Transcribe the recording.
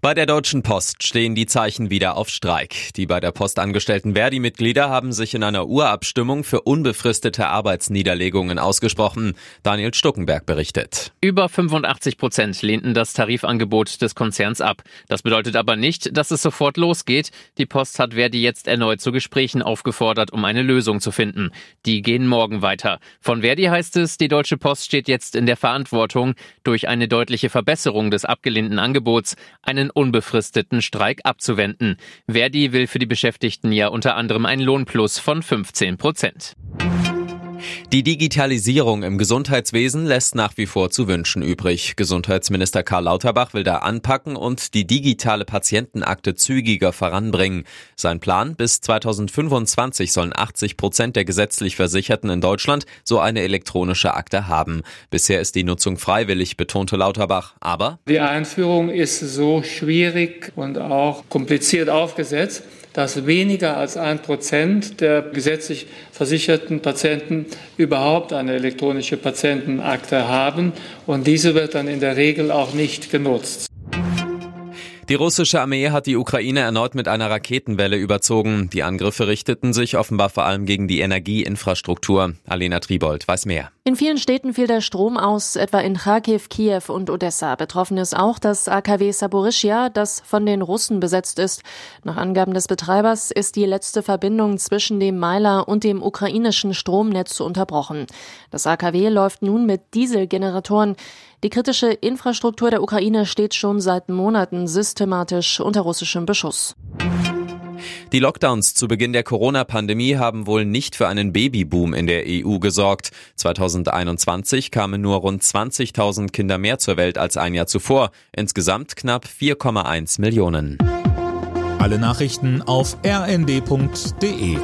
Bei der Deutschen Post stehen die Zeichen wieder auf Streik. Die bei der Post angestellten Verdi-Mitglieder haben sich in einer Urabstimmung für unbefristete Arbeitsniederlegungen ausgesprochen. Daniel Stuckenberg berichtet. Über 85 Prozent lehnten das Tarifangebot des Konzerns ab. Das bedeutet aber nicht, dass es sofort losgeht. Die Post hat Verdi jetzt erneut zu Gesprächen aufgefordert, um eine Lösung zu finden. Die gehen morgen weiter. Von Verdi heißt es, die Deutsche Post steht jetzt in der Verantwortung, durch eine deutliche Verbesserung des abgelehnten Angebots einen unbefristeten Streik abzuwenden. Verdi will für die Beschäftigten ja unter anderem ein Lohnplus von 15 Prozent. Die Digitalisierung im Gesundheitswesen lässt nach wie vor zu wünschen übrig. Gesundheitsminister Karl Lauterbach will da anpacken und die digitale Patientenakte zügiger voranbringen. Sein Plan, bis 2025 sollen 80 Prozent der gesetzlich Versicherten in Deutschland so eine elektronische Akte haben. Bisher ist die Nutzung freiwillig, betonte Lauterbach. Aber die Einführung ist so schwierig und auch kompliziert aufgesetzt, dass weniger als ein Prozent der gesetzlich versicherten Patienten überhaupt eine elektronische Patientenakte haben und diese wird dann in der Regel auch nicht genutzt. Die russische Armee hat die Ukraine erneut mit einer Raketenwelle überzogen. Die Angriffe richteten sich offenbar vor allem gegen die Energieinfrastruktur. Alena Tribold weiß mehr. In vielen Städten fiel der Strom aus, etwa in Kharkiv, Kiew und Odessa. Betroffen ist auch das AKW Saborischia, das von den Russen besetzt ist. Nach Angaben des Betreibers ist die letzte Verbindung zwischen dem Meiler und dem ukrainischen Stromnetz unterbrochen. Das AKW läuft nun mit Dieselgeneratoren. Die kritische Infrastruktur der Ukraine steht schon seit Monaten systematisch unter russischem Beschuss. Die Lockdowns zu Beginn der Corona-Pandemie haben wohl nicht für einen Babyboom in der EU gesorgt. 2021 kamen nur rund 20.000 Kinder mehr zur Welt als ein Jahr zuvor. Insgesamt knapp 4,1 Millionen. Alle Nachrichten auf rnd.de